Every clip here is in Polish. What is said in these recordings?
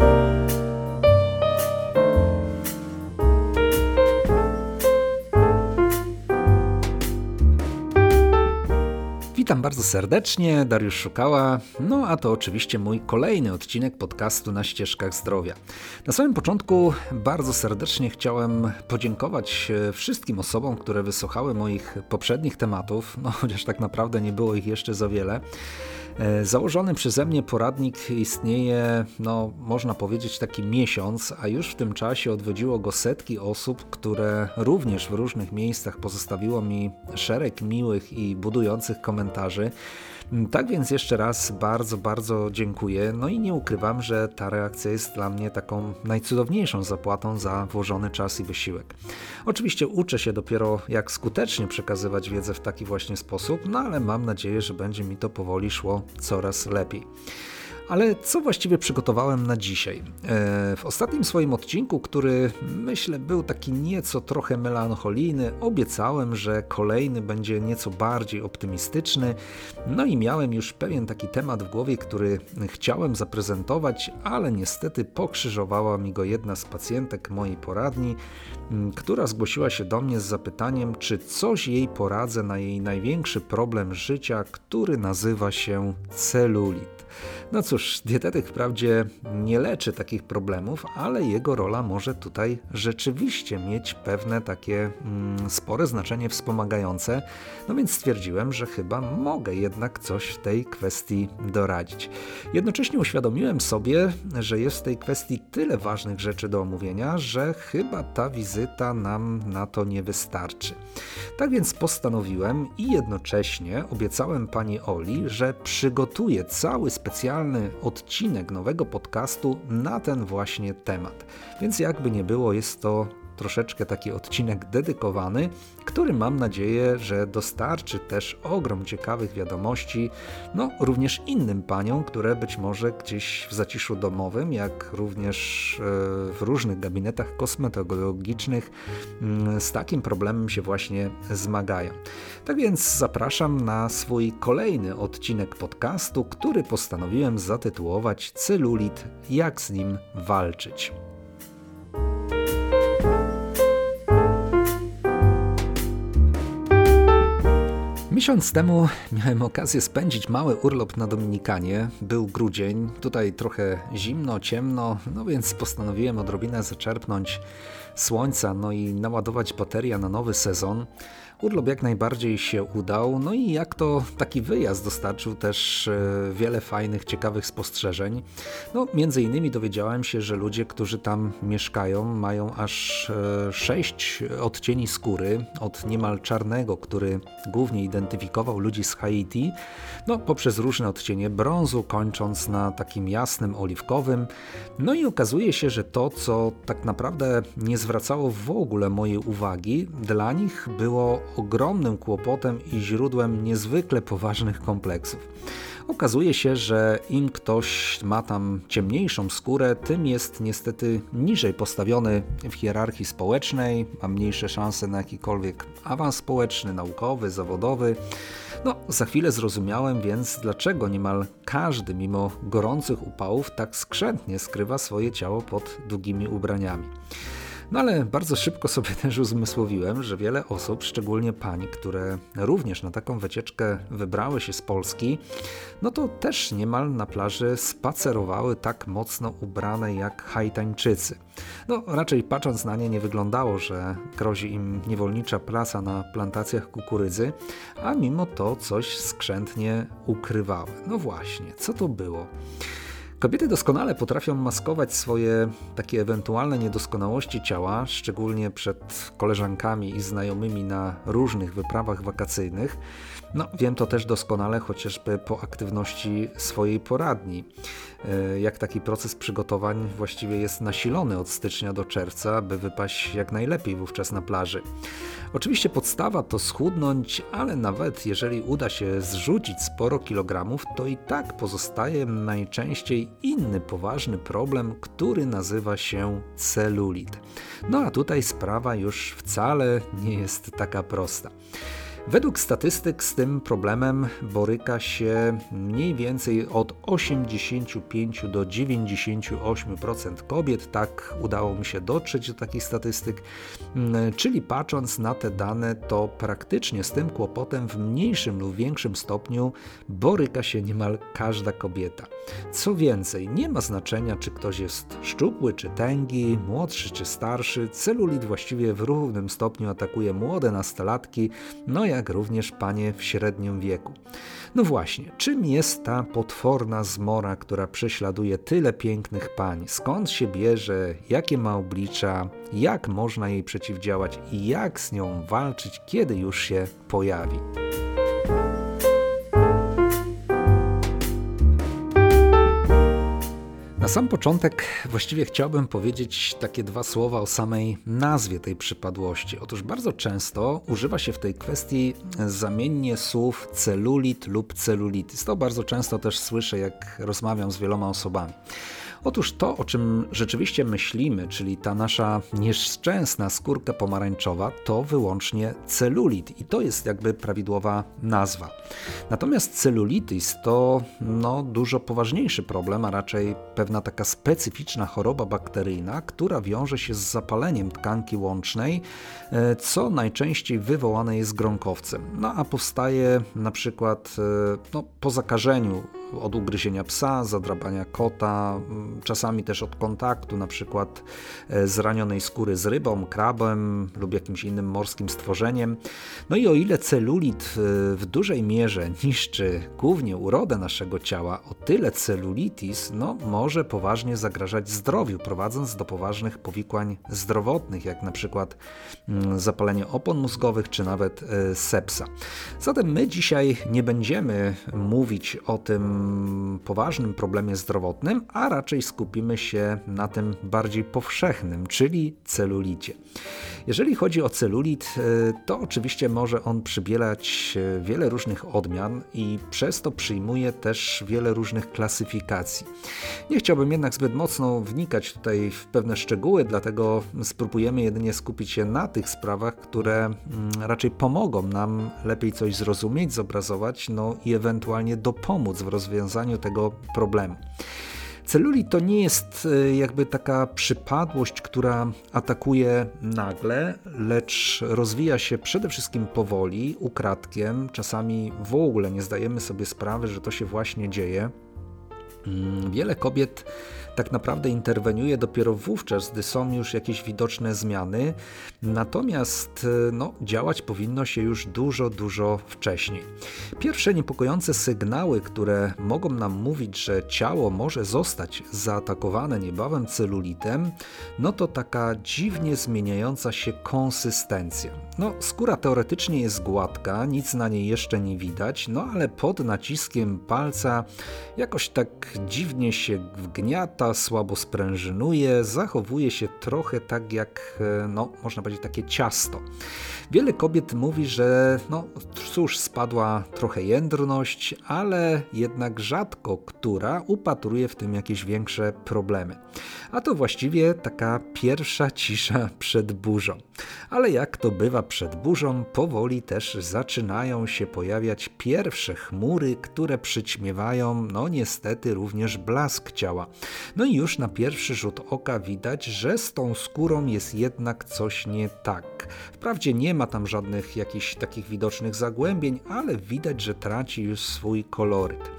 you Witam bardzo serdecznie, Dariusz Szukała, no a to oczywiście mój kolejny odcinek podcastu na ścieżkach zdrowia. Na samym początku bardzo serdecznie chciałem podziękować e, wszystkim osobom, które wysłuchały moich poprzednich tematów, no chociaż tak naprawdę nie było ich jeszcze za wiele. E, założony przeze mnie poradnik istnieje, no można powiedzieć taki miesiąc, a już w tym czasie odwiedziło go setki osób, które również w różnych miejscach pozostawiło mi szereg miłych i budujących komentarzy. Tak więc jeszcze raz bardzo, bardzo dziękuję. No i nie ukrywam, że ta reakcja jest dla mnie taką najcudowniejszą zapłatą za włożony czas i wysiłek. Oczywiście uczę się dopiero jak skutecznie przekazywać wiedzę w taki właśnie sposób, no ale mam nadzieję, że będzie mi to powoli szło coraz lepiej. Ale co właściwie przygotowałem na dzisiaj? E, w ostatnim swoim odcinku, który myślę był taki nieco trochę melancholijny, obiecałem, że kolejny będzie nieco bardziej optymistyczny. No i miałem już pewien taki temat w głowie, który chciałem zaprezentować, ale niestety pokrzyżowała mi go jedna z pacjentek mojej poradni, która zgłosiła się do mnie z zapytaniem, czy coś jej poradzę na jej największy problem życia, który nazywa się celulit. No cóż, dietetyk wprawdzie nie leczy takich problemów, ale jego rola może tutaj rzeczywiście mieć pewne takie mm, spore znaczenie wspomagające. No więc stwierdziłem, że chyba mogę jednak coś w tej kwestii doradzić. Jednocześnie uświadomiłem sobie, że jest w tej kwestii tyle ważnych rzeczy do omówienia, że chyba ta wizyta nam na to nie wystarczy. Tak więc postanowiłem i jednocześnie obiecałem pani Oli, że przygotuję cały specjalny odcinek nowego podcastu na ten właśnie temat. Więc jakby nie było, jest to troszeczkę taki odcinek dedykowany, który mam nadzieję, że dostarczy też ogrom ciekawych wiadomości, no również innym paniom, które być może gdzieś w zaciszu domowym, jak również e, w różnych gabinetach kosmetologicznych mm, z takim problemem się właśnie zmagają. Tak więc zapraszam na swój kolejny odcinek podcastu, który postanowiłem zatytułować Celulit, jak z nim walczyć. Miesiąc temu miałem okazję spędzić mały urlop na Dominikanie. Był grudzień, tutaj trochę zimno, ciemno, no więc postanowiłem odrobinę zaczerpnąć słońca, no i naładować bateria na nowy sezon. Urlop jak najbardziej się udał, no i jak to taki wyjazd dostarczył też e, wiele fajnych, ciekawych spostrzeżeń. No, między innymi dowiedziałem się, że ludzie, którzy tam mieszkają, mają aż e, sześć odcieni skóry, od niemal czarnego, który głównie identyfikował ludzi z Haiti, no, poprzez różne odcienie brązu, kończąc na takim jasnym oliwkowym. No i okazuje się, że to, co tak naprawdę nie zwracało w ogóle mojej uwagi, dla nich było ogromnym kłopotem i źródłem niezwykle poważnych kompleksów. Okazuje się, że im ktoś ma tam ciemniejszą skórę, tym jest niestety niżej postawiony w hierarchii społecznej, ma mniejsze szanse na jakikolwiek awans społeczny, naukowy, zawodowy. No, za chwilę zrozumiałem więc, dlaczego niemal każdy, mimo gorących upałów, tak skrzętnie skrywa swoje ciało pod długimi ubraniami. No ale bardzo szybko sobie też uzmysłowiłem, że wiele osób, szczególnie pań, które również na taką wycieczkę wybrały się z Polski, no to też niemal na plaży spacerowały tak mocno ubrane jak Haitańczycy. No raczej patrząc na nie nie wyglądało, że grozi im niewolnicza praca na plantacjach kukurydzy, a mimo to coś skrzętnie ukrywały. No właśnie, co to było? Kobiety doskonale potrafią maskować swoje takie ewentualne niedoskonałości ciała, szczególnie przed koleżankami i znajomymi na różnych wyprawach wakacyjnych. No, wiem to też doskonale chociażby po aktywności swojej poradni. E, jak taki proces przygotowań właściwie jest nasilony od stycznia do czerwca, by wypaść jak najlepiej wówczas na plaży. Oczywiście podstawa to schudnąć, ale nawet jeżeli uda się zrzucić sporo kilogramów, to i tak pozostaje najczęściej inny poważny problem, który nazywa się celulit. No a tutaj sprawa już wcale nie jest taka prosta. Według statystyk z tym problemem boryka się mniej więcej od 85 do 98% kobiet. Tak udało mi się dotrzeć do takich statystyk. Mm, czyli patrząc na te dane, to praktycznie z tym kłopotem w mniejszym lub większym stopniu boryka się niemal każda kobieta. Co więcej, nie ma znaczenia, czy ktoś jest szczupły czy tęgi, młodszy czy starszy. Celulit właściwie w równym stopniu atakuje młode nastolatki, no jak również panie w średnim wieku. No właśnie, czym jest ta potworna zmora, która prześladuje tyle pięknych pań? Skąd się bierze? Jakie ma oblicza? Jak można jej przeciwdziałać i jak z nią walczyć, kiedy już się pojawi? Na sam początek właściwie chciałbym powiedzieć takie dwa słowa o samej nazwie tej przypadłości. Otóż bardzo często używa się w tej kwestii zamiennie słów celulit lub celulitis. To bardzo często też słyszę, jak rozmawiam z wieloma osobami. Otóż to, o czym rzeczywiście myślimy, czyli ta nasza nieszczęsna skórka pomarańczowa, to wyłącznie celulit i to jest jakby prawidłowa nazwa. Natomiast celulitis to no, dużo poważniejszy problem, a raczej pewna taka specyficzna choroba bakteryjna, która wiąże się z zapaleniem tkanki łącznej, e, co najczęściej wywołane jest gronkowcem. No a powstaje na przykład e, no, po zakażeniu od ugryzienia psa, zadrapania kota, mm, czasami też od kontaktu, na przykład e, zranionej skóry z rybą, krabem lub jakimś innym morskim stworzeniem. No i o ile celulit e, w dużej mierze niszczy głównie urodę naszego ciała, o tyle celulitis no, może poważnie zagrażać zdrowiu, prowadząc do poważnych powikłań zdrowotnych, jak na przykład mm, zapalenie opon mózgowych czy nawet e, sepsa. Zatem my dzisiaj nie będziemy mówić o tym, poważnym problemie zdrowotnym, a raczej skupimy się na tym bardziej powszechnym, czyli celulicie. Jeżeli chodzi o celulit, e, to oczywiście może on przybierać e, wiele różnych odmian i przez to przyjmuje też wiele różnych klasyfikacji. Nie chciałbym jednak zbyt mocno wnikać tutaj w pewne szczegóły, dlatego spróbujemy jedynie skupić się na tych sprawach, które mm, raczej pomogą nam lepiej coś zrozumieć, zobrazować, no i ewentualnie dopomóc w rozwiązaniu tego problemu. Celulit to nie jest e, jakby taka przypadłość, która atakuje nagle, lecz rozwija się przede wszystkim powoli, ukradkiem. Czasami w ogóle nie zdajemy sobie sprawy, że to się właśnie dzieje. Mm, wiele kobiet tak naprawdę interweniuje dopiero wówczas, gdy są już jakieś widoczne zmiany, natomiast e, no, działać powinno się już dużo, dużo wcześniej. Pierwsze niepokojące sygnały, które mogą nam mówić, że ciało może zostać zaatakowane niebawem celulitem, no to taka dziwnie zmieniająca się konsystencja. No, skóra teoretycznie jest gładka, nic na niej jeszcze nie widać, no ale pod naciskiem palca jakoś tak dziwnie się wgniata, słabo sprężynuje, zachowuje się trochę tak jak, e, no, można powiedzieć, takie ciasto. Wiele kobiet mówi, że no cóż, spadła trochę jędrność, ale jednak rzadko która upatruje w tym jakieś większe problemy. A to właściwie taka pierwsza cisza przed burzą. Ale jak to bywa przed burzą, powoli też zaczynają się pojawiać pierwsze chmury, które przyćmiewają, no niestety, również blask ciała. No i już na pierwszy rzut oka widać, że z tą skórą jest jednak coś nie tak. Wprawdzie nie ma tam żadnych jakichś takich widocznych zagłębień, ale widać, że traci już swój koloryt.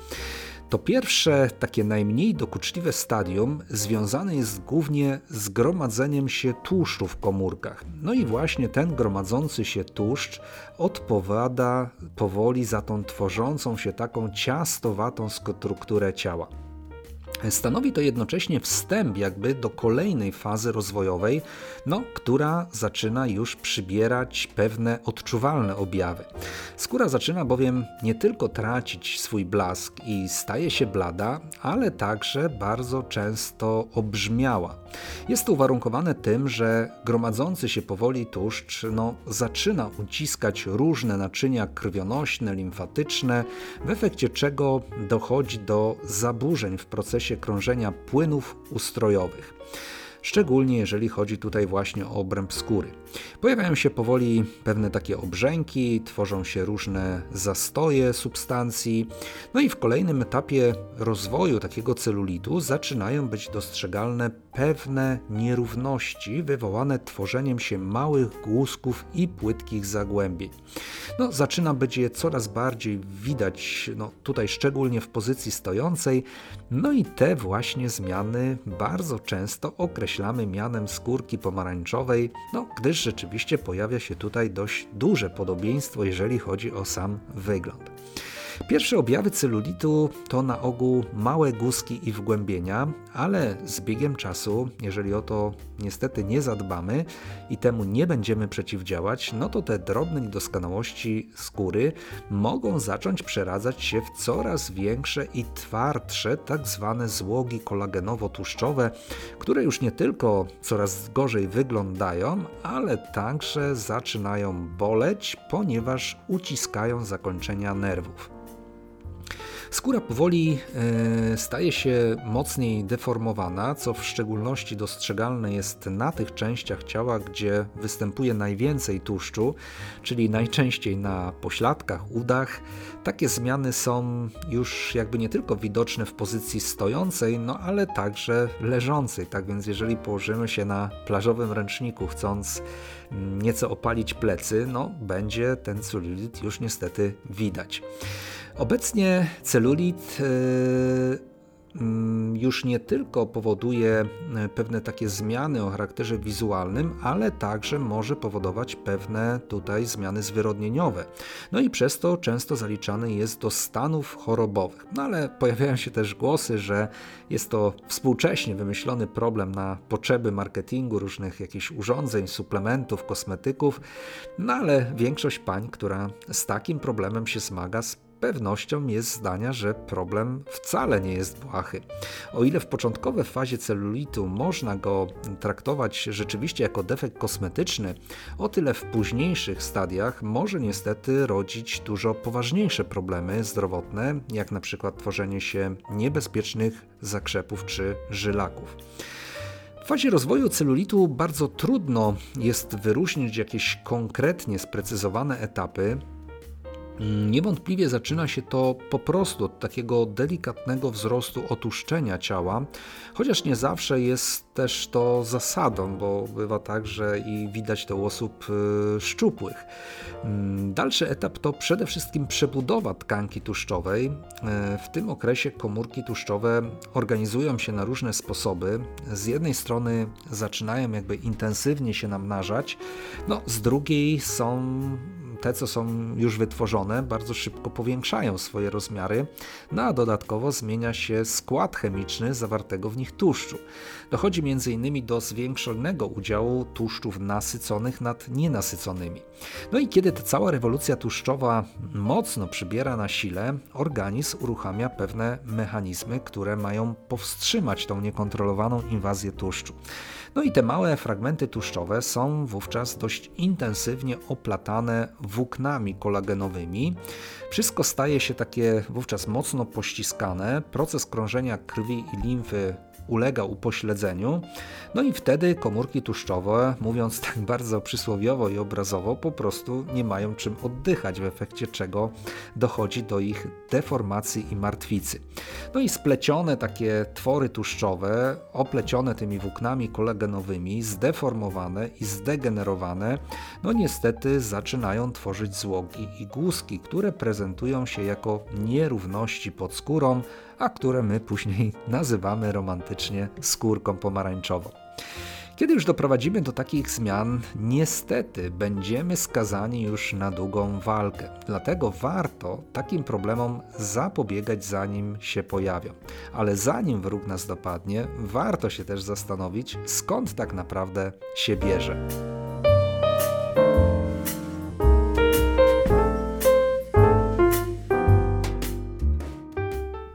To pierwsze, takie najmniej dokuczliwe stadium związane jest głównie z gromadzeniem się tłuszczu w komórkach. No i właśnie ten gromadzący się tłuszcz odpowiada powoli za tą tworzącą się taką ciastowatą strukturę ciała. Stanowi to jednocześnie wstęp jakby do kolejnej fazy rozwojowej, no, która zaczyna już przybierać pewne odczuwalne objawy. Skóra zaczyna bowiem nie tylko tracić swój blask i staje się blada, ale także bardzo często obrzmiała. Jest to uwarunkowane tym, że gromadzący się powoli tłuszcz no, zaczyna uciskać różne naczynia krwionośne, limfatyczne, w efekcie czego dochodzi do zaburzeń w procesie krążenia płynów ustrojowych. szczególnie jeżeli chodzi tutaj właśnie o obręb skóry. Pojawiają się powoli pewne takie obrzęki, tworzą się różne zastoje substancji, no i w kolejnym etapie rozwoju takiego celulitu zaczynają być dostrzegalne pewne nierówności wywołane tworzeniem się małych głusków i płytkich zagłębień. No, zaczyna być je coraz bardziej widać, no, tutaj szczególnie w pozycji stojącej, no i te właśnie zmiany bardzo często określamy mianem skórki pomarańczowej, no, gdyż rzeczywiście pojawia się tutaj dość duże podobieństwo, jeżeli chodzi o sam wygląd. Pierwsze objawy celulitu to na ogół małe guzki i wgłębienia, ale z biegiem czasu, jeżeli o to niestety nie zadbamy i temu nie będziemy przeciwdziałać, no to te drobne niedoskonałości skóry mogą zacząć przeradzać się w coraz większe i twardsze tak zwane złogi kolagenowo-tłuszczowe, które już nie tylko coraz gorzej wyglądają, ale także zaczynają boleć, ponieważ uciskają zakończenia nerwów. Skóra powoli e, staje się mocniej deformowana, co w szczególności dostrzegalne jest na tych częściach ciała, gdzie występuje najwięcej tłuszczu, czyli najczęściej na pośladkach, udach. Takie zmiany są już jakby nie tylko widoczne w pozycji stojącej, no ale także leżącej. Tak więc jeżeli położymy się na plażowym ręczniku, chcąc nieco opalić plecy, no będzie ten celulit już niestety widać. Obecnie celulit e, Mm, już nie tylko powoduje e, pewne takie zmiany o charakterze wizualnym, ale także może powodować pewne tutaj zmiany zwyrodnieniowe. No i przez to często zaliczany jest do stanów chorobowych. No ale pojawiają się też głosy, że jest to współcześnie wymyślony problem na potrzeby marketingu różnych jakichś urządzeń, suplementów, kosmetyków. No ale większość pań, która z takim problemem się zmaga, pewnością jest zdania, że problem wcale nie jest błahy. O ile w początkowej fazie celulitu można go traktować rzeczywiście jako defekt kosmetyczny, o tyle w późniejszych stadiach może niestety rodzić dużo poważniejsze problemy zdrowotne, jak na przykład tworzenie się niebezpiecznych zakrzepów czy żylaków. W fazie rozwoju celulitu bardzo trudno jest wyróżnić jakieś konkretnie sprecyzowane etapy, Niewątpliwie zaczyna się to po prostu od takiego delikatnego wzrostu otuszczenia ciała, chociaż nie zawsze jest też to zasadą, bo bywa tak, że i widać to u osób y, szczupłych. Mm, dalszy etap to przede wszystkim przebudowa tkanki tłuszczowej. E, w tym okresie komórki tłuszczowe organizują się na różne sposoby. Z jednej strony zaczynają jakby intensywnie się namnażać, no z drugiej są te, co są już wytworzone, bardzo szybko powiększają swoje rozmiary, no a dodatkowo zmienia się skład chemiczny zawartego w nich tłuszczu. Dochodzi m.in. do zwiększonego udziału tłuszczów nasyconych nad nienasyconymi. No i kiedy ta cała rewolucja tłuszczowa mocno przybiera na sile, organizm uruchamia pewne mechanizmy, które mają powstrzymać tą niekontrolowaną inwazję tłuszczu. No i te małe fragmenty tłuszczowe są wówczas dość intensywnie oplatane włóknami kolagenowymi. Wszystko staje się takie wówczas mocno pościskane. Proces krążenia krwi i limfy ulega upośledzeniu. No i wtedy komórki tłuszczowe, mówiąc tak bardzo przysłowiowo i obrazowo, po prostu nie mają czym oddychać, w efekcie czego dochodzi do ich deformacji i martwicy. No i splecione takie twory tłuszczowe, oplecione tymi włóknami kolagenowymi, zdeformowane i zdegenerowane, no niestety zaczynają tworzyć złogi i głuski, które prezentują się jako nierówności pod skórą, a które my później nazywamy romantycznie skórką pomarańczową. Kiedy już doprowadzimy do takich zmian, niestety będziemy skazani już na długą walkę. Dlatego warto takim problemom zapobiegać, zanim się pojawią. Ale zanim wróg nas dopadnie, warto się też zastanowić, skąd tak naprawdę się bierze.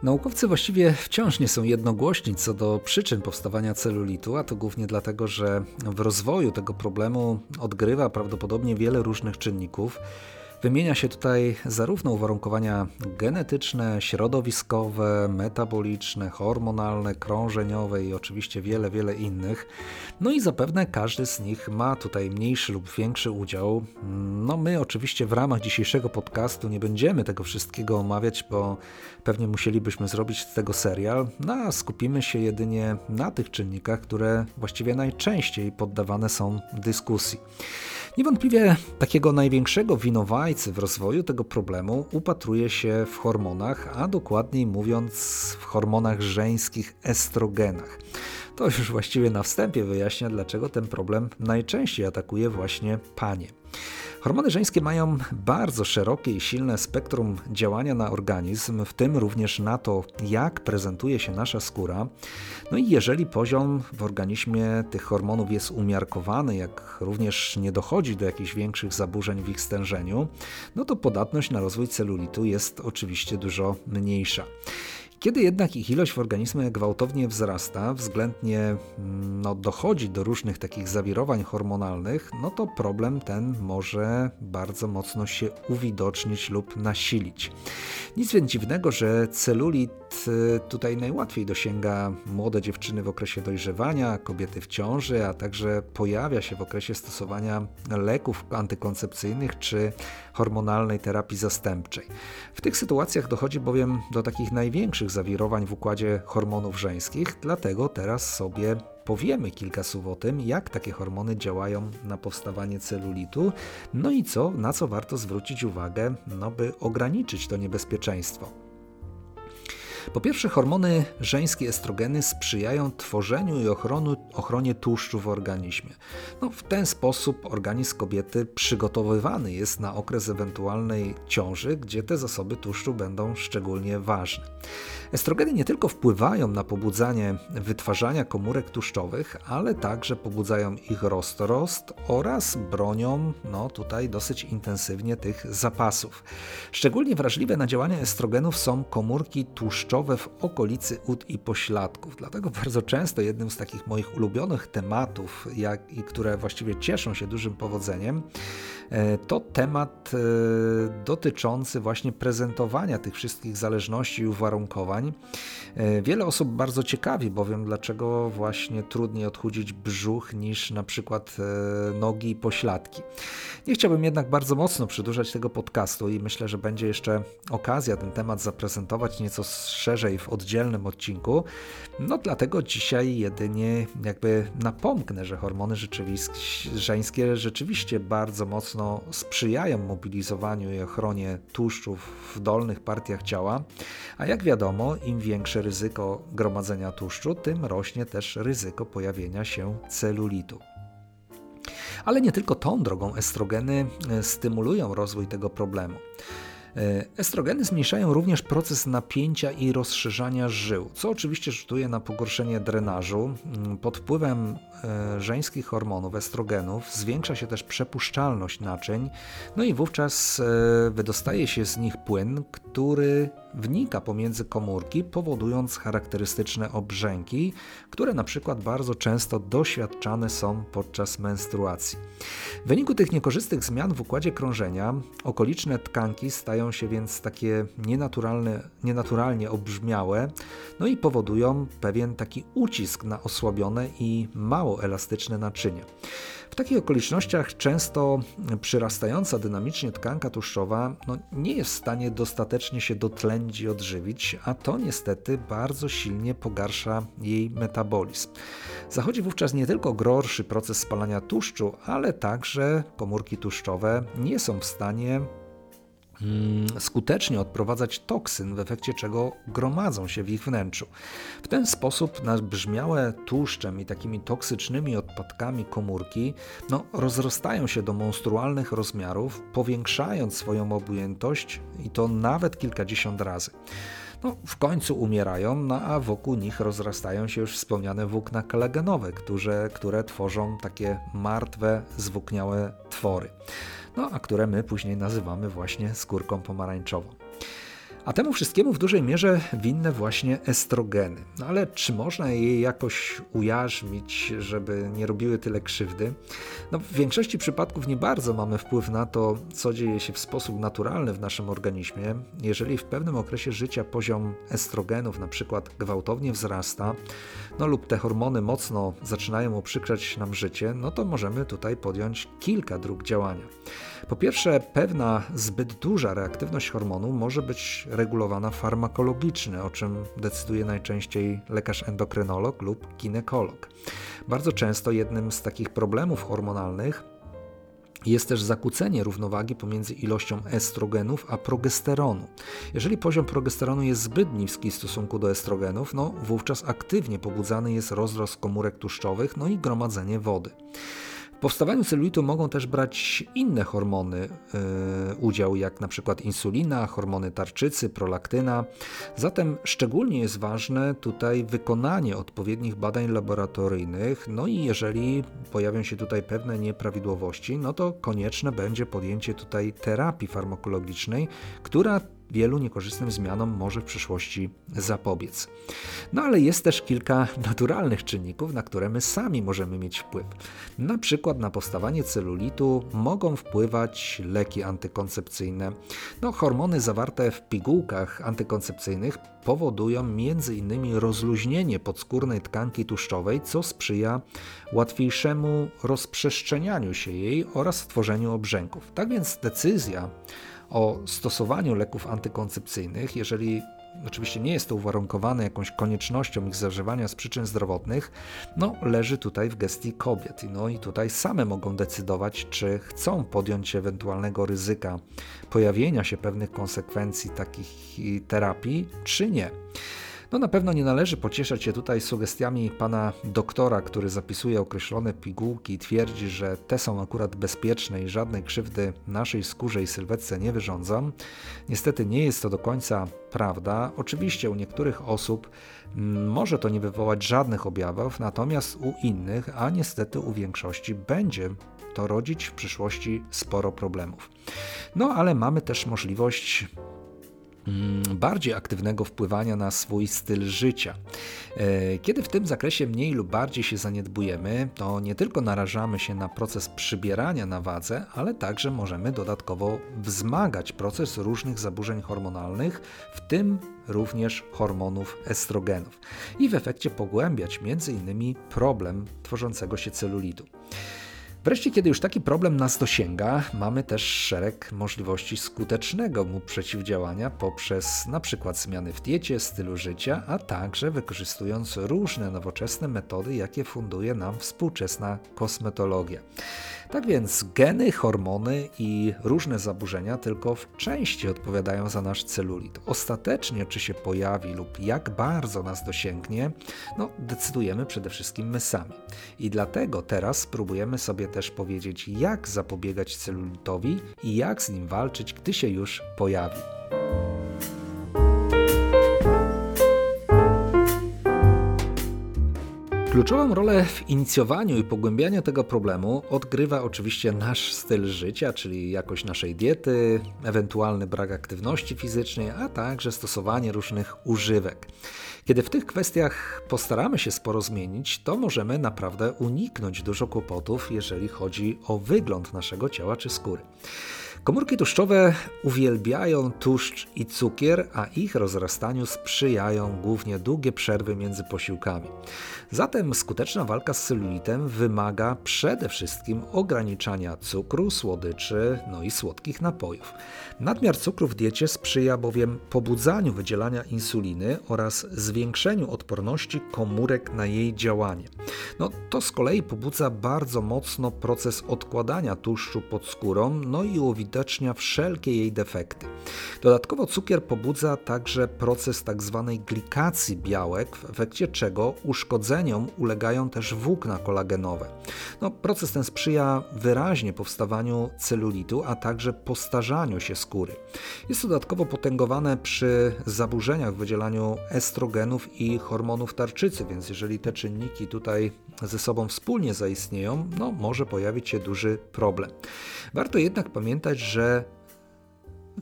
Naukowcy właściwie wciąż nie są jednogłośni co do przyczyn powstawania celulitu, a to głównie dlatego, że w rozwoju tego problemu odgrywa prawdopodobnie wiele różnych czynników. Wymienia się tutaj zarówno uwarunkowania genetyczne, środowiskowe, metaboliczne, hormonalne, krążeniowe i oczywiście wiele, wiele innych. No i zapewne każdy z nich ma tutaj mniejszy lub większy udział. No my oczywiście w ramach dzisiejszego podcastu nie będziemy tego wszystkiego omawiać, bo pewnie musielibyśmy zrobić z tego serial, no a skupimy się jedynie na tych czynnikach, które właściwie najczęściej poddawane są dyskusji. Niewątpliwie takiego największego winowajcy w rozwoju tego problemu upatruje się w hormonach, a dokładniej mówiąc w hormonach żeńskich estrogenach. To już właściwie na wstępie wyjaśnia, dlaczego ten problem najczęściej atakuje właśnie panie. Hormony żeńskie mają bardzo szerokie i silne spektrum działania na organizm, w tym również na to, jak prezentuje się nasza skóra. No i jeżeli poziom w organizmie tych hormonów jest umiarkowany, jak również nie dochodzi do jakichś większych zaburzeń w ich stężeniu, no to podatność na rozwój celulitu jest oczywiście dużo mniejsza. Kiedy jednak ich ilość w organizmie gwałtownie wzrasta, względnie mm, no, dochodzi do różnych takich zawirowań hormonalnych, no to problem ten może bardzo mocno się uwidocznić lub nasilić. Nic więc dziwnego, że celulit y, tutaj najłatwiej dosięga młode dziewczyny w okresie dojrzewania, kobiety w ciąży, a także pojawia się w okresie stosowania leków antykoncepcyjnych czy hormonalnej terapii zastępczej. W tych sytuacjach dochodzi bowiem do takich największych zawirowań w układzie hormonów żeńskich, dlatego teraz sobie powiemy kilka słów o tym, jak takie hormony działają na powstawanie celulitu, no i co, na co warto zwrócić uwagę, no by ograniczyć to niebezpieczeństwo. Po pierwsze, hormony żeńskie estrogeny sprzyjają tworzeniu i ochronu, ochronie tłuszczu w organizmie. No, w ten sposób organizm kobiety przygotowywany jest na okres ewentualnej ciąży, gdzie te zasoby tłuszczu będą szczególnie ważne. Estrogeny nie tylko wpływają na pobudzanie wytwarzania komórek tłuszczowych, ale także pobudzają ich rozrost oraz bronią no, tutaj dosyć intensywnie tych zapasów. Szczególnie wrażliwe na działanie estrogenów są komórki tłuszczowe w okolicy ud i pośladków. Dlatego bardzo często jednym z takich moich ulubionych tematów, jak, i które właściwie cieszą się dużym powodzeniem, to temat e, dotyczący właśnie prezentowania tych wszystkich zależności i uwarunkowań. E, wiele osób bardzo ciekawi bowiem, dlaczego właśnie trudniej odchudzić brzuch niż na przykład nogi i pośladki. Nie chciałbym jednak bardzo mocno przedłużać tego podcastu i myślę, że będzie jeszcze okazja ten temat zaprezentować nieco szerzej w oddzielnym odcinku. No dlatego dzisiaj jedynie jakby napomknę, że hormony żeńskie rzeczywiście bardzo mocno mocno sprzyjają mobilizowaniu i ochronie tłuszczów w dolnych partiach ciała, a jak wiadomo, im większe ryzyko gromadzenia tłuszczu, tym rośnie też ryzyko pojawienia się celulitu. Ale nie tylko tą drogą estrogeny e, stymulują rozwój tego problemu. E, estrogeny zmniejszają również proces napięcia i rozszerzania żył, co oczywiście rzutuje na pogorszenie drenażu. Mm, pod wpływem e, żeńskich hormonów, estrogenów, zwiększa się też przepuszczalność naczyń, no i wówczas e, wydostaje się z nich płyn, który wnika pomiędzy komórki, powodując charakterystyczne obrzęki, które na przykład bardzo często doświadczane są podczas menstruacji. W wyniku tych niekorzystnych zmian w układzie krążenia okoliczne tkanki stają się więc takie nienaturalne, nienaturalnie obrzmiałe, no i powodują pewien taki ucisk na osłabione i mało elastyczne naczynie. W takich okolicznościach często przyrastająca dynamicznie tkanka tłuszczowa no, nie jest w stanie dostatecznie się dotlenić i odżywić, a to niestety bardzo silnie pogarsza jej metabolizm. Zachodzi wówczas nie tylko gorszy proces spalania tłuszczu, ale także komórki tłuszczowe nie są w stanie skutecznie odprowadzać toksyn, w efekcie czego gromadzą się w ich wnętrzu. W ten sposób nabrzmiałe tłuszczem i takimi toksycznymi odpadkami komórki no, rozrastają się do monstrualnych rozmiarów, powiększając swoją objętość i to nawet kilkadziesiąt razy. No, w końcu umierają, no a wokół nich rozrastają się już wspomniane włókna kolagenowe, które, które tworzą takie martwe, zwłókniałe twory no a które my później nazywamy właśnie skórką pomarańczową. A temu wszystkiemu w dużej mierze winne właśnie estrogeny. No ale czy można je jakoś ujarzmić, żeby nie robiły tyle krzywdy? No, w większości przypadków nie bardzo mamy wpływ na to, co dzieje się w sposób naturalny w naszym organizmie. Jeżeli w pewnym okresie życia poziom estrogenów na przykład gwałtownie wzrasta, no lub te hormony mocno zaczynają uprzykrzać nam życie, no to możemy tutaj podjąć kilka dróg działania. Po pierwsze, pewna zbyt duża reaktywność hormonu może być regulowana farmakologicznie, o czym decyduje najczęściej lekarz endokrynolog lub ginekolog. Bardzo często jednym z takich problemów hormonalnych jest też zakłócenie równowagi pomiędzy ilością estrogenów a progesteronu. Jeżeli poziom progesteronu jest zbyt niski w stosunku do estrogenów, no wówczas aktywnie pobudzany jest rozrost komórek tłuszczowych, no i gromadzenie wody powstawaniu celulitu mogą też brać inne hormony yy, udział, jak na przykład insulina, hormony tarczycy, prolaktyna. Zatem szczególnie jest ważne tutaj wykonanie odpowiednich badań laboratoryjnych, no i jeżeli pojawią się tutaj pewne nieprawidłowości, no to konieczne będzie podjęcie tutaj terapii farmakologicznej, która wielu niekorzystnym zmianom może w przyszłości zapobiec. No ale jest też kilka naturalnych czynników, na które my sami możemy mieć wpływ. Na przykład na powstawanie celulitu mogą wpływać leki antykoncepcyjne. No, hormony zawarte w pigułkach antykoncepcyjnych powodują m.in. rozluźnienie podskórnej tkanki tłuszczowej, co sprzyja łatwiejszemu rozprzestrzenianiu się jej oraz tworzeniu obrzęków. Tak więc decyzja o stosowaniu leków antykoncepcyjnych, jeżeli oczywiście nie jest to uwarunkowane jakąś koniecznością ich zażywania z przyczyn zdrowotnych, no leży tutaj w gestii kobiet. No i tutaj same mogą decydować, czy chcą podjąć ewentualnego ryzyka pojawienia się pewnych konsekwencji takich terapii, czy nie. No na pewno nie należy pocieszać się tutaj sugestiami pana doktora, który zapisuje określone pigułki i twierdzi, że te są akurat bezpieczne i żadnej krzywdy naszej skórze i sylwetce nie wyrządzą. Niestety nie jest to do końca prawda. Oczywiście u niektórych osób mm, może to nie wywołać żadnych objawów, natomiast u innych, a niestety u większości będzie to rodzić w przyszłości sporo problemów. No ale mamy też możliwość bardziej aktywnego wpływania na swój styl życia. E, kiedy w tym zakresie mniej lub bardziej się zaniedbujemy, to nie tylko narażamy się na proces przybierania na wadze, ale także możemy dodatkowo wzmagać proces różnych zaburzeń hormonalnych, w tym również hormonów estrogenów i w efekcie pogłębiać m.in. problem tworzącego się celulitu. Wreszcie, kiedy już taki problem nas dosięga, mamy też szereg możliwości skutecznego mu przeciwdziałania poprzez przykład zmiany w diecie, stylu życia, a także wykorzystując różne nowoczesne metody, jakie funduje nam współczesna kosmetologia. Tak więc geny, hormony i różne zaburzenia tylko w części odpowiadają za nasz celulit. Ostatecznie, czy się pojawi lub jak bardzo nas dosięgnie, no, decydujemy przede wszystkim my sami. I dlatego teraz spróbujemy sobie też powiedzieć, jak zapobiegać celulitowi i jak z nim walczyć, gdy się już pojawi. Kluczową rolę w inicjowaniu i pogłębianiu tego problemu odgrywa oczywiście nasz styl życia, czyli jakość naszej diety, ewentualny brak aktywności fizycznej, a także stosowanie różnych używek. Kiedy w tych kwestiach postaramy się sporo zmienić, to możemy naprawdę uniknąć dużo kłopotów, jeżeli chodzi o wygląd naszego ciała czy skóry. Komórki tłuszczowe uwielbiają tłuszcz i cukier, a ich rozrastaniu sprzyjają głównie długie przerwy między posiłkami. Zatem skuteczna walka z celulitem wymaga przede wszystkim ograniczania cukru, słodyczy, no i słodkich napojów. Nadmiar cukru w diecie sprzyja bowiem pobudzaniu wydzielania insuliny oraz zwiększeniu odporności komórek na jej działanie. No, to z kolei pobudza bardzo mocno proces odkładania tłuszczu pod skórą, no i uwidacznia wszelkie jej defekty. Dodatkowo cukier pobudza także proces tzw. Tak glikacji białek, w efekcie czego uszkodzeniom ulegają też włókna kolagenowe. No, proces ten sprzyja wyraźnie powstawaniu celulitu, a także postarzaniu się skóry. Jest dodatkowo potęgowane przy zaburzeniach w wydzielaniu i hormonów tarczycy, więc jeżeli te czynniki tutaj ze sobą wspólnie zaistnieją, no może pojawić się duży problem. Warto jednak pamiętać, że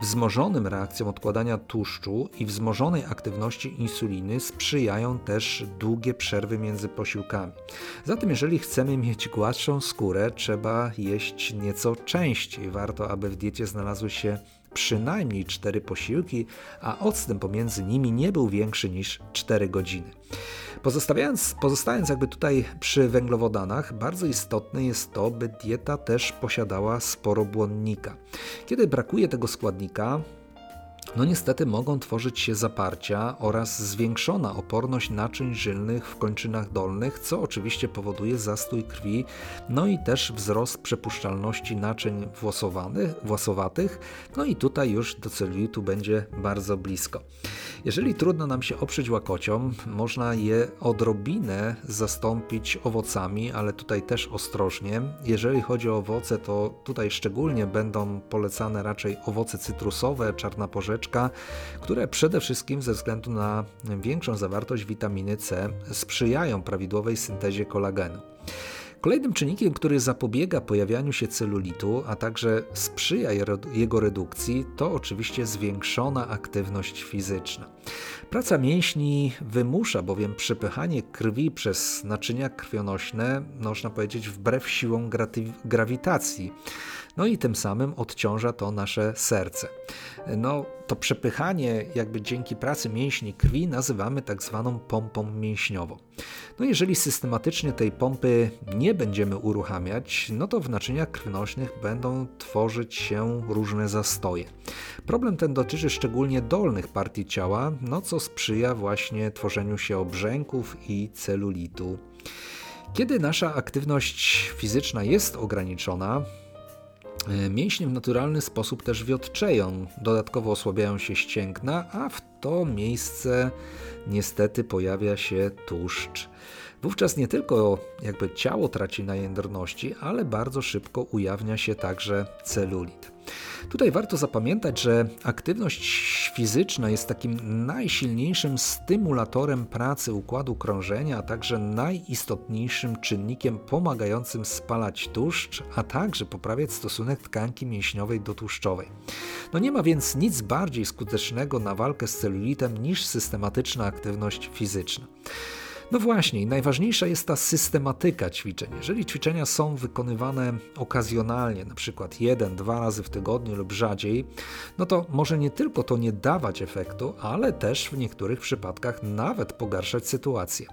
wzmożonym reakcjom odkładania tłuszczu i wzmożonej aktywności insuliny sprzyjają też długie przerwy między posiłkami. Zatem jeżeli chcemy mieć gładszą skórę, trzeba jeść nieco częściej. Warto, aby w diecie znalazły się przynajmniej 4 posiłki, a odstęp pomiędzy nimi nie był większy niż 4 godziny. Pozostawiając, pozostając jakby tutaj przy węglowodanach, bardzo istotne jest to, by dieta też posiadała sporo błonnika. Kiedy brakuje tego składnika, no niestety mogą tworzyć się zaparcia oraz zwiększona oporność naczyń żylnych w kończynach dolnych, co oczywiście powoduje zastój krwi, no i też wzrost przepuszczalności naczyń włosowatych, no i tutaj już do celulitu będzie bardzo blisko. Jeżeli trudno nam się oprzeć łakociom, można je odrobinę zastąpić owocami, ale tutaj też ostrożnie. Jeżeli chodzi o owoce, to tutaj szczególnie będą polecane raczej owoce cytrusowe, czarna porzeczka, które przede wszystkim ze względu na większą zawartość witaminy C sprzyjają prawidłowej syntezie kolagenu. Kolejnym czynnikiem, który zapobiega pojawianiu się celulitu, a także sprzyja jego redukcji, to oczywiście zwiększona aktywność fizyczna. Praca mięśni wymusza bowiem przepychanie krwi przez naczynia krwionośne, można powiedzieć, wbrew siłom grawitacji no i tym samym odciąża to nasze serce. No, to przepychanie jakby dzięki pracy mięśni krwi nazywamy tak zwaną pompą mięśniową. No jeżeli systematycznie tej pompy nie będziemy uruchamiać, no to w naczyniach krwionośnych będą tworzyć się różne zastoje. Problem ten dotyczy szczególnie dolnych partii ciała, no co sprzyja właśnie tworzeniu się obrzęków i celulitu. Kiedy nasza aktywność fizyczna jest ograniczona, mięśnie w naturalny sposób też wiotczeją, dodatkowo osłabiają się ścięgna, a w to miejsce niestety pojawia się tłuszcz. Wówczas nie tylko jakby ciało traci na jędrności, ale bardzo szybko ujawnia się także celulit. Tutaj warto zapamiętać, że aktywność fizyczna jest takim najsilniejszym stymulatorem pracy układu krążenia, a także najistotniejszym czynnikiem pomagającym spalać tłuszcz, a także poprawiać stosunek tkanki mięśniowej do tłuszczowej. No nie ma więc nic bardziej skutecznego na walkę z celulitem niż systematyczna aktywność fizyczna. No właśnie, najważniejsza jest ta systematyka ćwiczeń. Jeżeli ćwiczenia są wykonywane okazjonalnie, na przykład jeden, dwa razy w tygodniu lub rzadziej, no to może nie tylko to nie dawać efektu, ale też w niektórych przypadkach nawet pogarszać sytuację.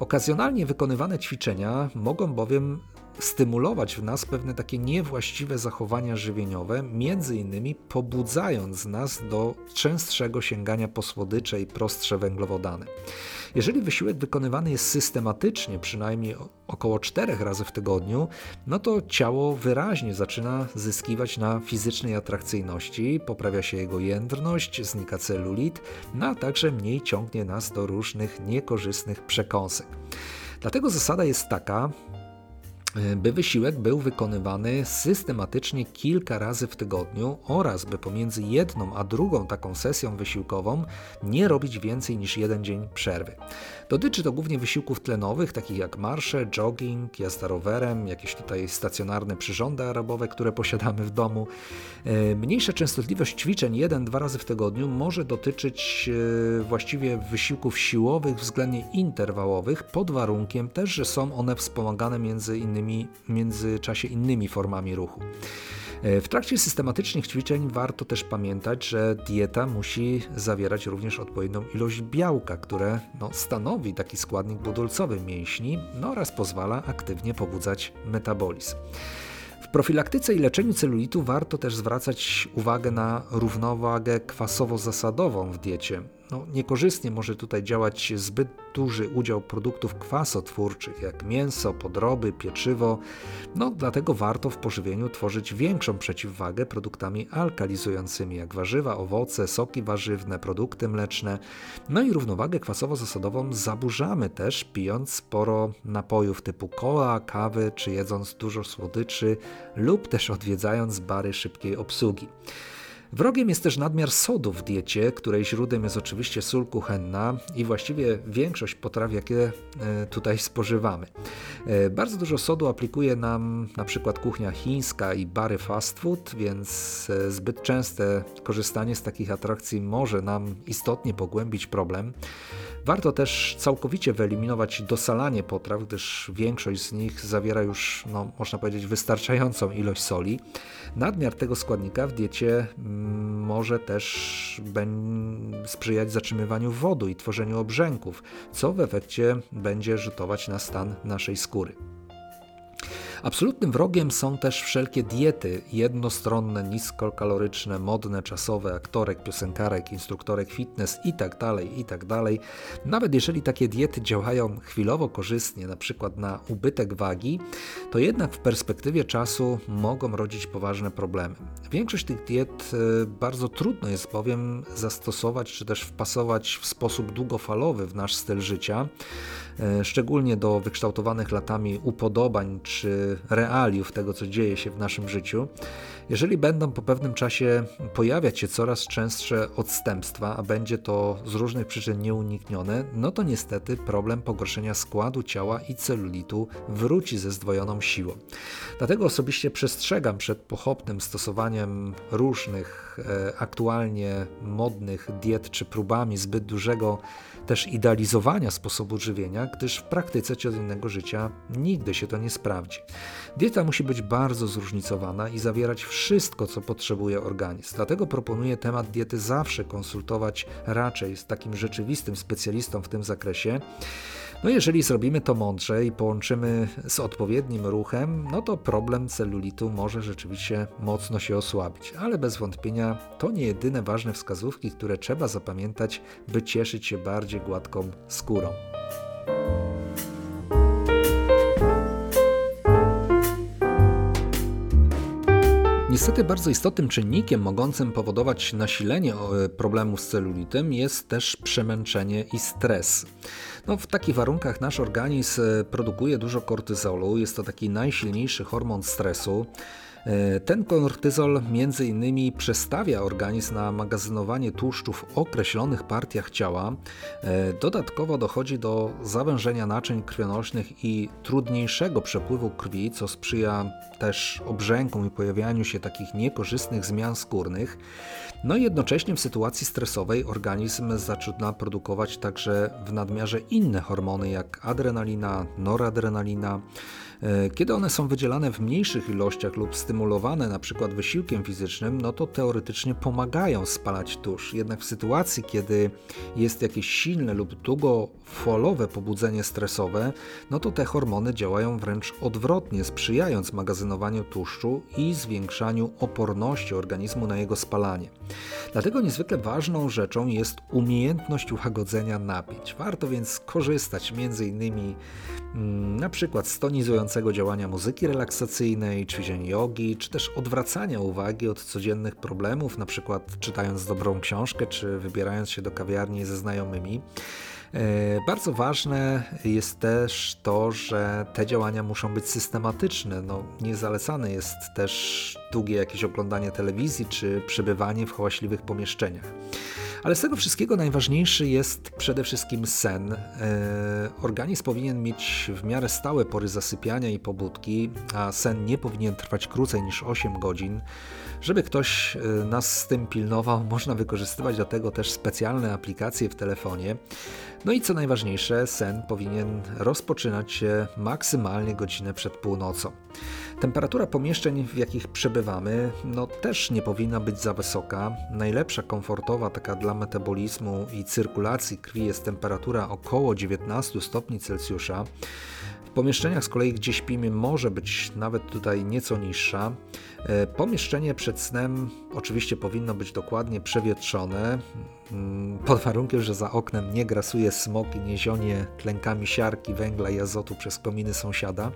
Okazjonalnie wykonywane ćwiczenia mogą bowiem stymulować w nas pewne takie niewłaściwe zachowania żywieniowe, między innymi pobudzając nas do częstszego sięgania po słodycze i prostsze węglowodany. Jeżeli wysiłek wykonywany jest systematycznie, przynajmniej około 4 razy w tygodniu, no to ciało wyraźnie zaczyna zyskiwać na fizycznej atrakcyjności, poprawia się jego jędrność, znika celulit, no a także mniej ciągnie nas do różnych niekorzystnych przekąsek. Dlatego zasada jest taka, by wysiłek był wykonywany systematycznie kilka razy w tygodniu oraz by pomiędzy jedną a drugą taką sesją wysiłkową nie robić więcej niż jeden dzień przerwy. Dotyczy to głównie wysiłków tlenowych, takich jak marsze, jogging, jazda rowerem, jakieś tutaj stacjonarne przyrządy aerobowe, które posiadamy w domu. E, mniejsza częstotliwość ćwiczeń jeden-dwa razy w tygodniu może dotyczyć e, właściwie wysiłków siłowych względnie interwałowych, pod warunkiem też, że są one wspomagane między innymi w międzyczasie innymi formami ruchu. W trakcie systematycznych ćwiczeń warto też pamiętać, że dieta musi zawierać również odpowiednią ilość białka, które no, stanowi taki składnik budulcowy mięśni no, oraz pozwala aktywnie pobudzać metabolizm. W profilaktyce i leczeniu celulitu warto też zwracać uwagę na równowagę kwasowo-zasadową w diecie. No, niekorzystnie może tutaj działać zbyt duży udział produktów kwasotwórczych, jak mięso, podroby, pieczywo. No, dlatego warto w pożywieniu tworzyć większą przeciwwagę produktami alkalizującymi, jak warzywa, owoce, soki warzywne, produkty mleczne. No i równowagę kwasowo-zasadową zaburzamy też pijąc sporo napojów typu kola, kawy, czy jedząc dużo słodyczy lub też odwiedzając bary szybkiej obsługi. Wrogiem jest też nadmiar sodu w diecie, której źródłem jest oczywiście sól kuchenna i właściwie większość potraw, jakie e, tutaj spożywamy. E, bardzo dużo sodu aplikuje nam na przykład kuchnia chińska i bary fast food, więc e, zbyt częste korzystanie z takich atrakcji może nam istotnie pogłębić problem. Warto też całkowicie wyeliminować dosalanie potraw, gdyż większość z nich zawiera już, no, można powiedzieć, wystarczającą ilość soli. Nadmiar tego składnika w diecie mm, może też sprzyjać zatrzymywaniu wody i tworzeniu obrzęków, co w efekcie będzie rzutować na stan naszej skóry. Absolutnym wrogiem są też wszelkie diety jednostronne, niskokaloryczne, modne, czasowe, aktorek, piosenkarek, instruktorek fitness itd., tak itd. Tak Nawet jeżeli takie diety działają chwilowo korzystnie, na przykład na ubytek wagi, to jednak w perspektywie czasu mogą rodzić poważne problemy. Większość tych diet e, bardzo trudno jest bowiem zastosować czy też wpasować w sposób długofalowy w nasz styl życia. E, szczególnie do wykształtowanych latami upodobań czy realiów tego, co dzieje się w naszym życiu, jeżeli będą po pewnym czasie pojawiać się coraz częstsze odstępstwa, a będzie to z różnych przyczyn nieuniknione, no to niestety problem pogorszenia składu ciała i celulitu wróci ze zdwojoną siłą. Dlatego osobiście przestrzegam przed pochopnym stosowaniem różnych e, aktualnie modnych diet czy próbami zbyt dużego też idealizowania sposobu żywienia, gdyż w praktyce codziennego życia nigdy się to nie sprawdzi. Dieta musi być bardzo zróżnicowana i zawierać wszystko, co potrzebuje organizm. Dlatego proponuję temat diety zawsze konsultować raczej z takim rzeczywistym specjalistą w tym zakresie. No jeżeli zrobimy to mądrze i połączymy z odpowiednim ruchem, no to problem celulitu może rzeczywiście mocno się osłabić. Ale bez wątpienia to nie jedyne ważne wskazówki, które trzeba zapamiętać, by cieszyć się bardziej gładką skórą. Niestety bardzo istotnym czynnikiem mogącym powodować nasilenie e, problemu z celulitem jest też przemęczenie i stres. No, w takich warunkach nasz organizm produkuje dużo kortyzolu, jest to taki najsilniejszy hormon stresu. E, ten kortyzol między innymi przestawia organizm na magazynowanie tłuszczów w określonych partiach ciała. E, dodatkowo dochodzi do zawężenia naczyń krwionośnych i trudniejszego przepływu krwi, co sprzyja też obrzękom i pojawianiu się takich niekorzystnych zmian skórnych. No i jednocześnie w sytuacji stresowej organizm zaczyna produkować także w nadmiarze inne hormony jak adrenalina, noradrenalina. E, kiedy one są wydzielane w mniejszych ilościach lub stymulowane przykład wysiłkiem fizycznym, no to teoretycznie pomagają spalać tusz. Jednak w sytuacji, kiedy jest jakieś silne lub długofalowe pobudzenie stresowe, no to te hormony działają wręcz odwrotnie, sprzyjając magazynowaniu tłuszczu i zwiększaniu oporności organizmu na jego spalanie. Dlatego niezwykle ważną rzeczą jest umiejętność ułagodzenia napięć. Warto więc korzystać m.in. Mm, na przykład z tonizującego działania muzyki relaksacyjnej, ćwiczeń jogi, czy też odwracania uwagi od codziennych problemów, przykład czytając dobrą książkę, czy wybierając się do kawiarni ze znajomymi. E, bardzo ważne jest też to, że te działania muszą być systematyczne. No, niezalecane jest też długie jakieś oglądanie telewizji czy przebywanie w hałaśliwych pomieszczeniach. Ale z tego wszystkiego najważniejszy jest przede wszystkim sen. E, organizm powinien mieć w miarę stałe pory zasypiania i pobudki, a sen nie powinien trwać krócej niż 8 godzin. Żeby ktoś e, nas z tym pilnował, można wykorzystywać do tego też specjalne aplikacje w telefonie. No i co najważniejsze, sen powinien rozpoczynać się maksymalnie godzinę przed północą. Temperatura pomieszczeń, w jakich przebywamy, no też nie powinna być za wysoka. Najlepsza, komfortowa, taka dla metabolizmu i cyrkulacji krwi jest temperatura około 19 stopni Celsjusza. W pomieszczeniach z kolei, gdzie śpimy, może być nawet tutaj nieco niższa. E, pomieszczenie przed snem oczywiście powinno być dokładnie przewietrzone, mm, pod warunkiem, że za oknem nie grasuje smog i nie zionie tlenkami siarki, węgla i azotu przez kominy sąsiada.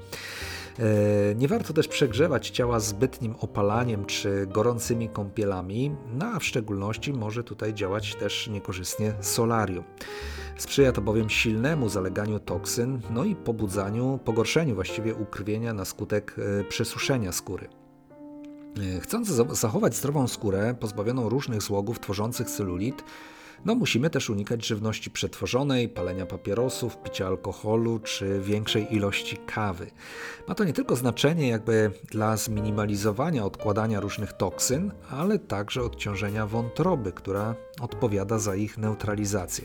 E, nie warto też przegrzewać ciała zbytnim opalaniem czy gorącymi kąpielami, no a w szczególności może tutaj działać też niekorzystnie solarium. Sprzyja to bowiem silnemu zaleganiu toksyn, no i pobudzaniu, pogorszeniu właściwie ukrwienia na skutek e, przesuszenia skóry. E, chcąc zachować zdrową skórę, pozbawioną różnych złogów tworzących celulit, no musimy też unikać żywności przetworzonej, palenia papierosów, picia alkoholu czy większej ilości kawy. Ma to nie tylko znaczenie jakby dla zminimalizowania odkładania różnych toksyn, ale także odciążenia wątroby, która odpowiada za ich neutralizację.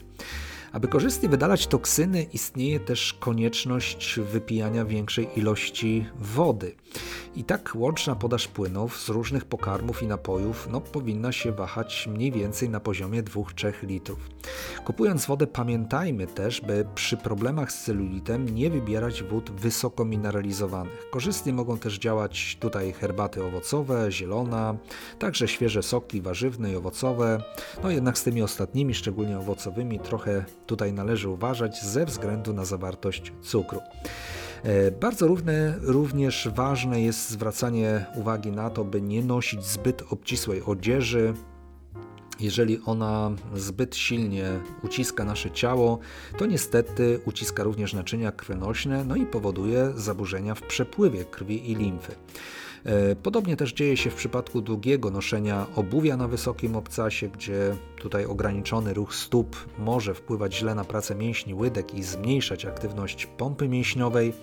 Aby korzystnie wydalać toksyny, istnieje też konieczność wypijania większej ilości wody. I tak łączna podaż płynów z różnych pokarmów i napojów no, powinna się wahać mniej więcej na poziomie 2-3 litrów. Kupując wodę pamiętajmy też, by przy problemach z celulitem nie wybierać wód wysoko mineralizowanych. Korzystnie mogą też działać tutaj herbaty owocowe, zielona, także świeże soki warzywne i owocowe. No jednak z tymi ostatnimi, szczególnie owocowymi, trochę tutaj należy uważać ze względu na zawartość cukru. E, bardzo równe, również ważne jest zwracanie uwagi na to, by nie nosić zbyt obcisłej odzieży, jeżeli ona zbyt silnie uciska nasze ciało, to niestety uciska również naczynia krwionośne, no i powoduje zaburzenia w przepływie krwi i limfy. E, podobnie też dzieje się w przypadku długiego noszenia obuwia na wysokim obcasie, gdzie tutaj ograniczony ruch stóp może wpływać źle na pracę mięśni łydek i zmniejszać aktywność pompy mięśniowej.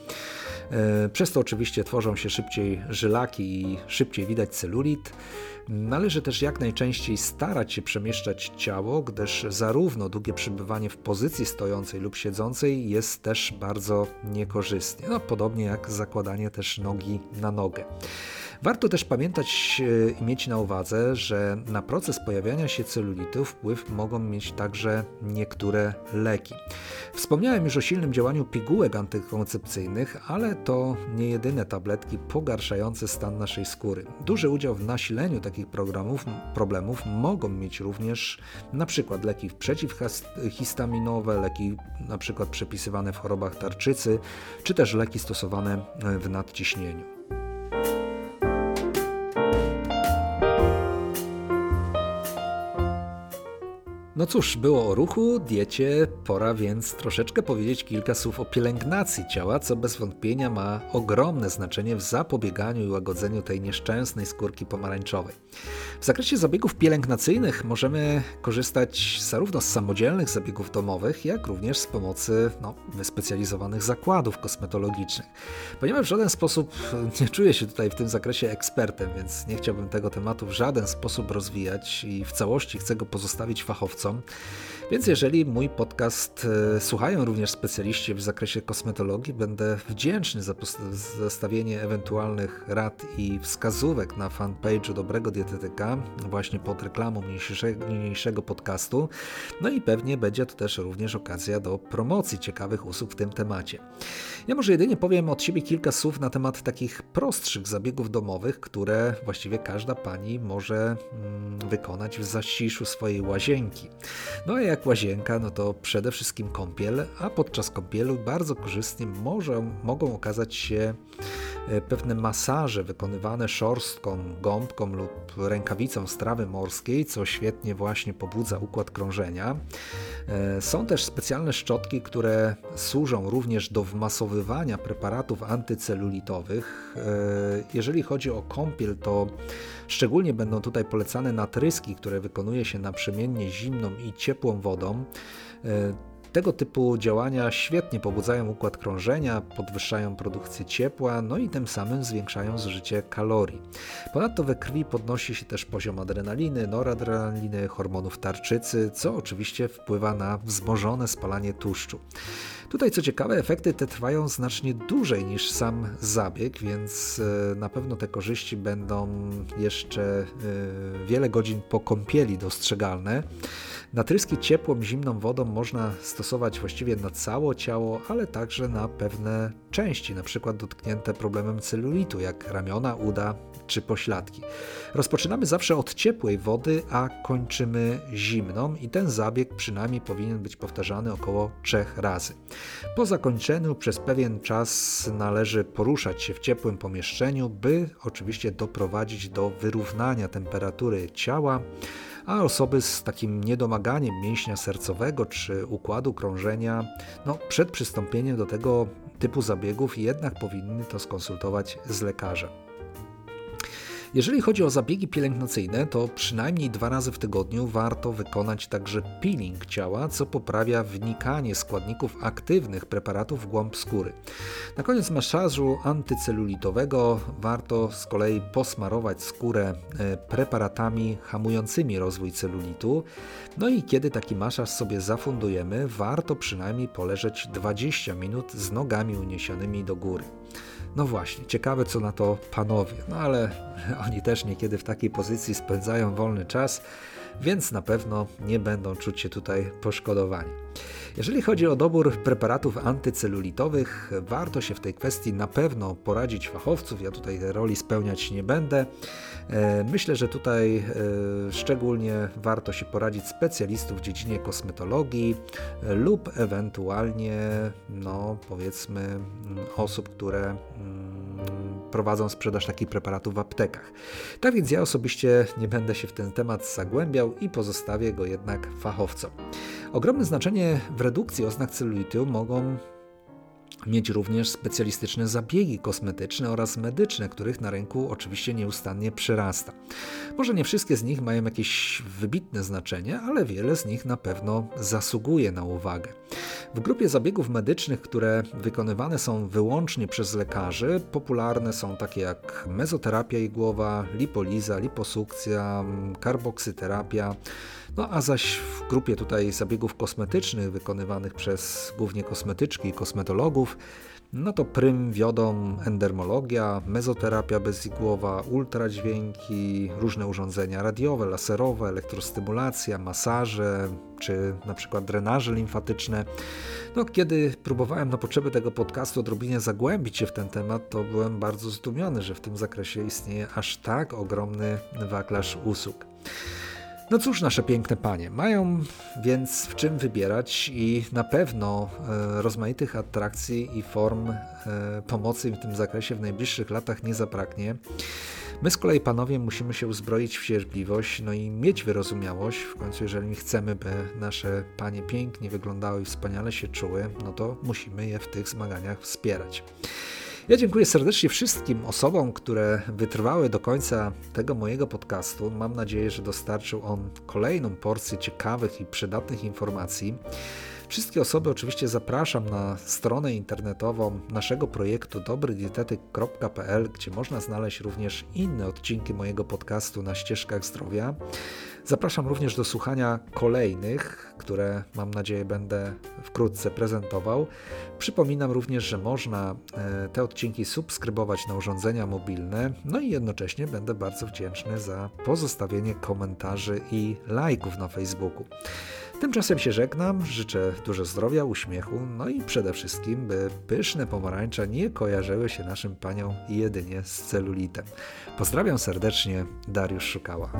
E, przez to oczywiście tworzą się szybciej żylaki i szybciej widać celulit. Należy też jak najczęściej starać się przemieszczać ciało, gdyż zarówno długie przebywanie w pozycji stojącej lub siedzącej jest też bardzo niekorzystnie. No, podobnie jak zakładanie też nogi na nogę. Warto też pamiętać e, i mieć na uwadze, że na proces pojawiania się celulitu wpływ mogą mieć także niektóre leki. Wspomniałem już o silnym działaniu pigułek antykoncepcyjnych, ale to nie jedyne tabletki pogarszające stan naszej skóry. Duży udział w nasileniu takich programów, problemów mogą mieć również przykład leki przeciwhistaminowe, leki przykład przepisywane w chorobach tarczycy, czy też leki stosowane w nadciśnieniu. No cóż, było o ruchu, diecie, pora więc troszeczkę powiedzieć kilka słów o pielęgnacji ciała, co bez wątpienia ma ogromne znaczenie w zapobieganiu i łagodzeniu tej nieszczęsnej skórki pomarańczowej. W zakresie zabiegów pielęgnacyjnych możemy korzystać zarówno z samodzielnych zabiegów domowych, jak również z pomocy no, wyspecjalizowanych zakładów kosmetologicznych. Ponieważ w żaden sposób nie czuję się tutaj w tym zakresie ekspertem, więc nie chciałbym tego tematu w żaden sposób rozwijać i w całości chcę go pozostawić fachowcom. co. Więc jeżeli mój podcast e, słuchają również specjaliści w zakresie kosmetologii, będę wdzięczny za zostawienie ewentualnych rad i wskazówek na fanpage'u Dobrego Dietetyka, właśnie pod reklamą niniejszego podcastu. No i pewnie będzie to też również okazja do promocji ciekawych usług w tym temacie. Ja może jedynie powiem od siebie kilka słów na temat takich prostszych zabiegów domowych, które właściwie każda pani może mm, wykonać w zaciszu swojej łazienki. No jak łazienka, no to przede wszystkim kąpiel, a podczas kąpielu bardzo korzystnie może, mogą okazać się pewne masaże wykonywane szorstką, gąbką lub rękawicą strawy morskiej, co świetnie właśnie pobudza układ krążenia. E, są też specjalne szczotki, które służą również do wmasowywania preparatów antycelulitowych. E, jeżeli chodzi o kąpiel, to szczególnie będą tutaj polecane natryski, które wykonuje się naprzemiennie zimną i ciepłą wodą. Tego typu działania świetnie pobudzają układ krążenia, podwyższają produkcję ciepła, no i tym samym zwiększają zużycie kalorii. Ponadto we krwi podnosi się też poziom adrenaliny, noradrenaliny, hormonów tarczycy, co oczywiście wpływa na wzmożone spalanie tłuszczu. Tutaj co ciekawe, efekty te trwają znacznie dłużej niż sam zabieg, więc e, na pewno te korzyści będą jeszcze e, wiele godzin po kąpieli dostrzegalne. Natryski ciepłą, zimną wodą można stosować właściwie na całe ciało, ale także na pewne części, np. dotknięte problemem celulitu, jak ramiona, uda czy pośladki. Rozpoczynamy zawsze od ciepłej wody, a kończymy zimną i ten zabieg przynajmniej powinien być powtarzany około trzech razy. Po zakończeniu przez pewien czas należy poruszać się w ciepłym pomieszczeniu, by oczywiście doprowadzić do wyrównania temperatury ciała a osoby z takim niedomaganiem mięśnia sercowego czy układu krążenia, no, przed przystąpieniem do tego typu zabiegów jednak powinny to skonsultować z lekarzem. Jeżeli chodzi o zabiegi pielęgnacyjne, to przynajmniej dwa razy w tygodniu warto wykonać także peeling ciała, co poprawia wnikanie składników aktywnych preparatów w głąb skóry. Na koniec masażu antycelulitowego warto z kolei posmarować skórę e, preparatami hamującymi rozwój celulitu. No i kiedy taki masaż sobie zafundujemy, warto przynajmniej poleżeć 20 minut z nogami uniesionymi do góry. No właśnie, ciekawe co na to panowie, no ale oni też niekiedy w takiej pozycji spędzają wolny czas, więc na pewno nie będą czuć się tutaj poszkodowani. Jeżeli chodzi o dobór preparatów antycelulitowych, warto się w tej kwestii na pewno poradzić fachowców. Ja tutaj roli spełniać nie będę. E, myślę, że tutaj e, szczególnie warto się poradzić specjalistów w dziedzinie kosmetologii lub ewentualnie, no powiedzmy, osób, które mm, prowadzą sprzedaż takich preparatów w aptekach. Tak więc ja osobiście nie będę się w ten temat zagłębiał i pozostawię go jednak fachowcom. Ogromne znaczenie w redukcji oznak celulitu mogą mieć również specjalistyczne zabiegi kosmetyczne oraz medyczne, których na rynku oczywiście nieustannie przyrasta. Może nie wszystkie z nich mają jakieś wybitne znaczenie, ale wiele z nich na pewno zasługuje na uwagę. W grupie zabiegów medycznych, które wykonywane są wyłącznie przez lekarzy, popularne są takie jak mezoterapia igłowa, lipoliza, liposukcja, karboksyterapia, no a zaś w grupie tutaj zabiegów kosmetycznych wykonywanych przez głównie kosmetyczki i kosmetologów, no to prym wiodą endermologia, mezoterapia bezigłowa, ultradźwięki, różne urządzenia radiowe, laserowe, elektrostymulacja, masaże czy na przykład drenaże limfatyczne. No, kiedy próbowałem na potrzeby tego podcastu odrobinie zagłębić się w ten temat, to byłem bardzo zdumiony, że w tym zakresie istnieje aż tak ogromny wachlarz usług. No cóż, nasze piękne panie, mają więc w czym wybierać i na pewno e, rozmaitych atrakcji i form e, pomocy w tym zakresie w najbliższych latach nie zabraknie. My z kolei, panowie, musimy się uzbroić w cierpliwość, no i mieć wyrozumiałość. W końcu, jeżeli chcemy, by nasze panie pięknie wyglądały i wspaniale się czuły, no to musimy je w tych zmaganiach wspierać. Ja dziękuję serdecznie wszystkim osobom, które wytrwały do końca tego mojego podcastu. Mam nadzieję, że dostarczył on kolejną porcję ciekawych i przydatnych informacji. Wszystkie osoby oczywiście zapraszam na stronę internetową naszego projektu dobrydietetyk.pl, gdzie można znaleźć również inne odcinki mojego podcastu na ścieżkach zdrowia. Zapraszam również do słuchania kolejnych, które mam nadzieję będę wkrótce prezentował. Przypominam również, że można e, te odcinki subskrybować na urządzenia mobilne, no i jednocześnie będę bardzo wdzięczny za pozostawienie komentarzy i lajków na Facebooku. Tymczasem się żegnam, życzę dużo zdrowia, uśmiechu, no i przede wszystkim, by pyszne pomarańcze nie kojarzyły się naszym paniom jedynie z celulitem. Pozdrawiam serdecznie, Dariusz Szukała.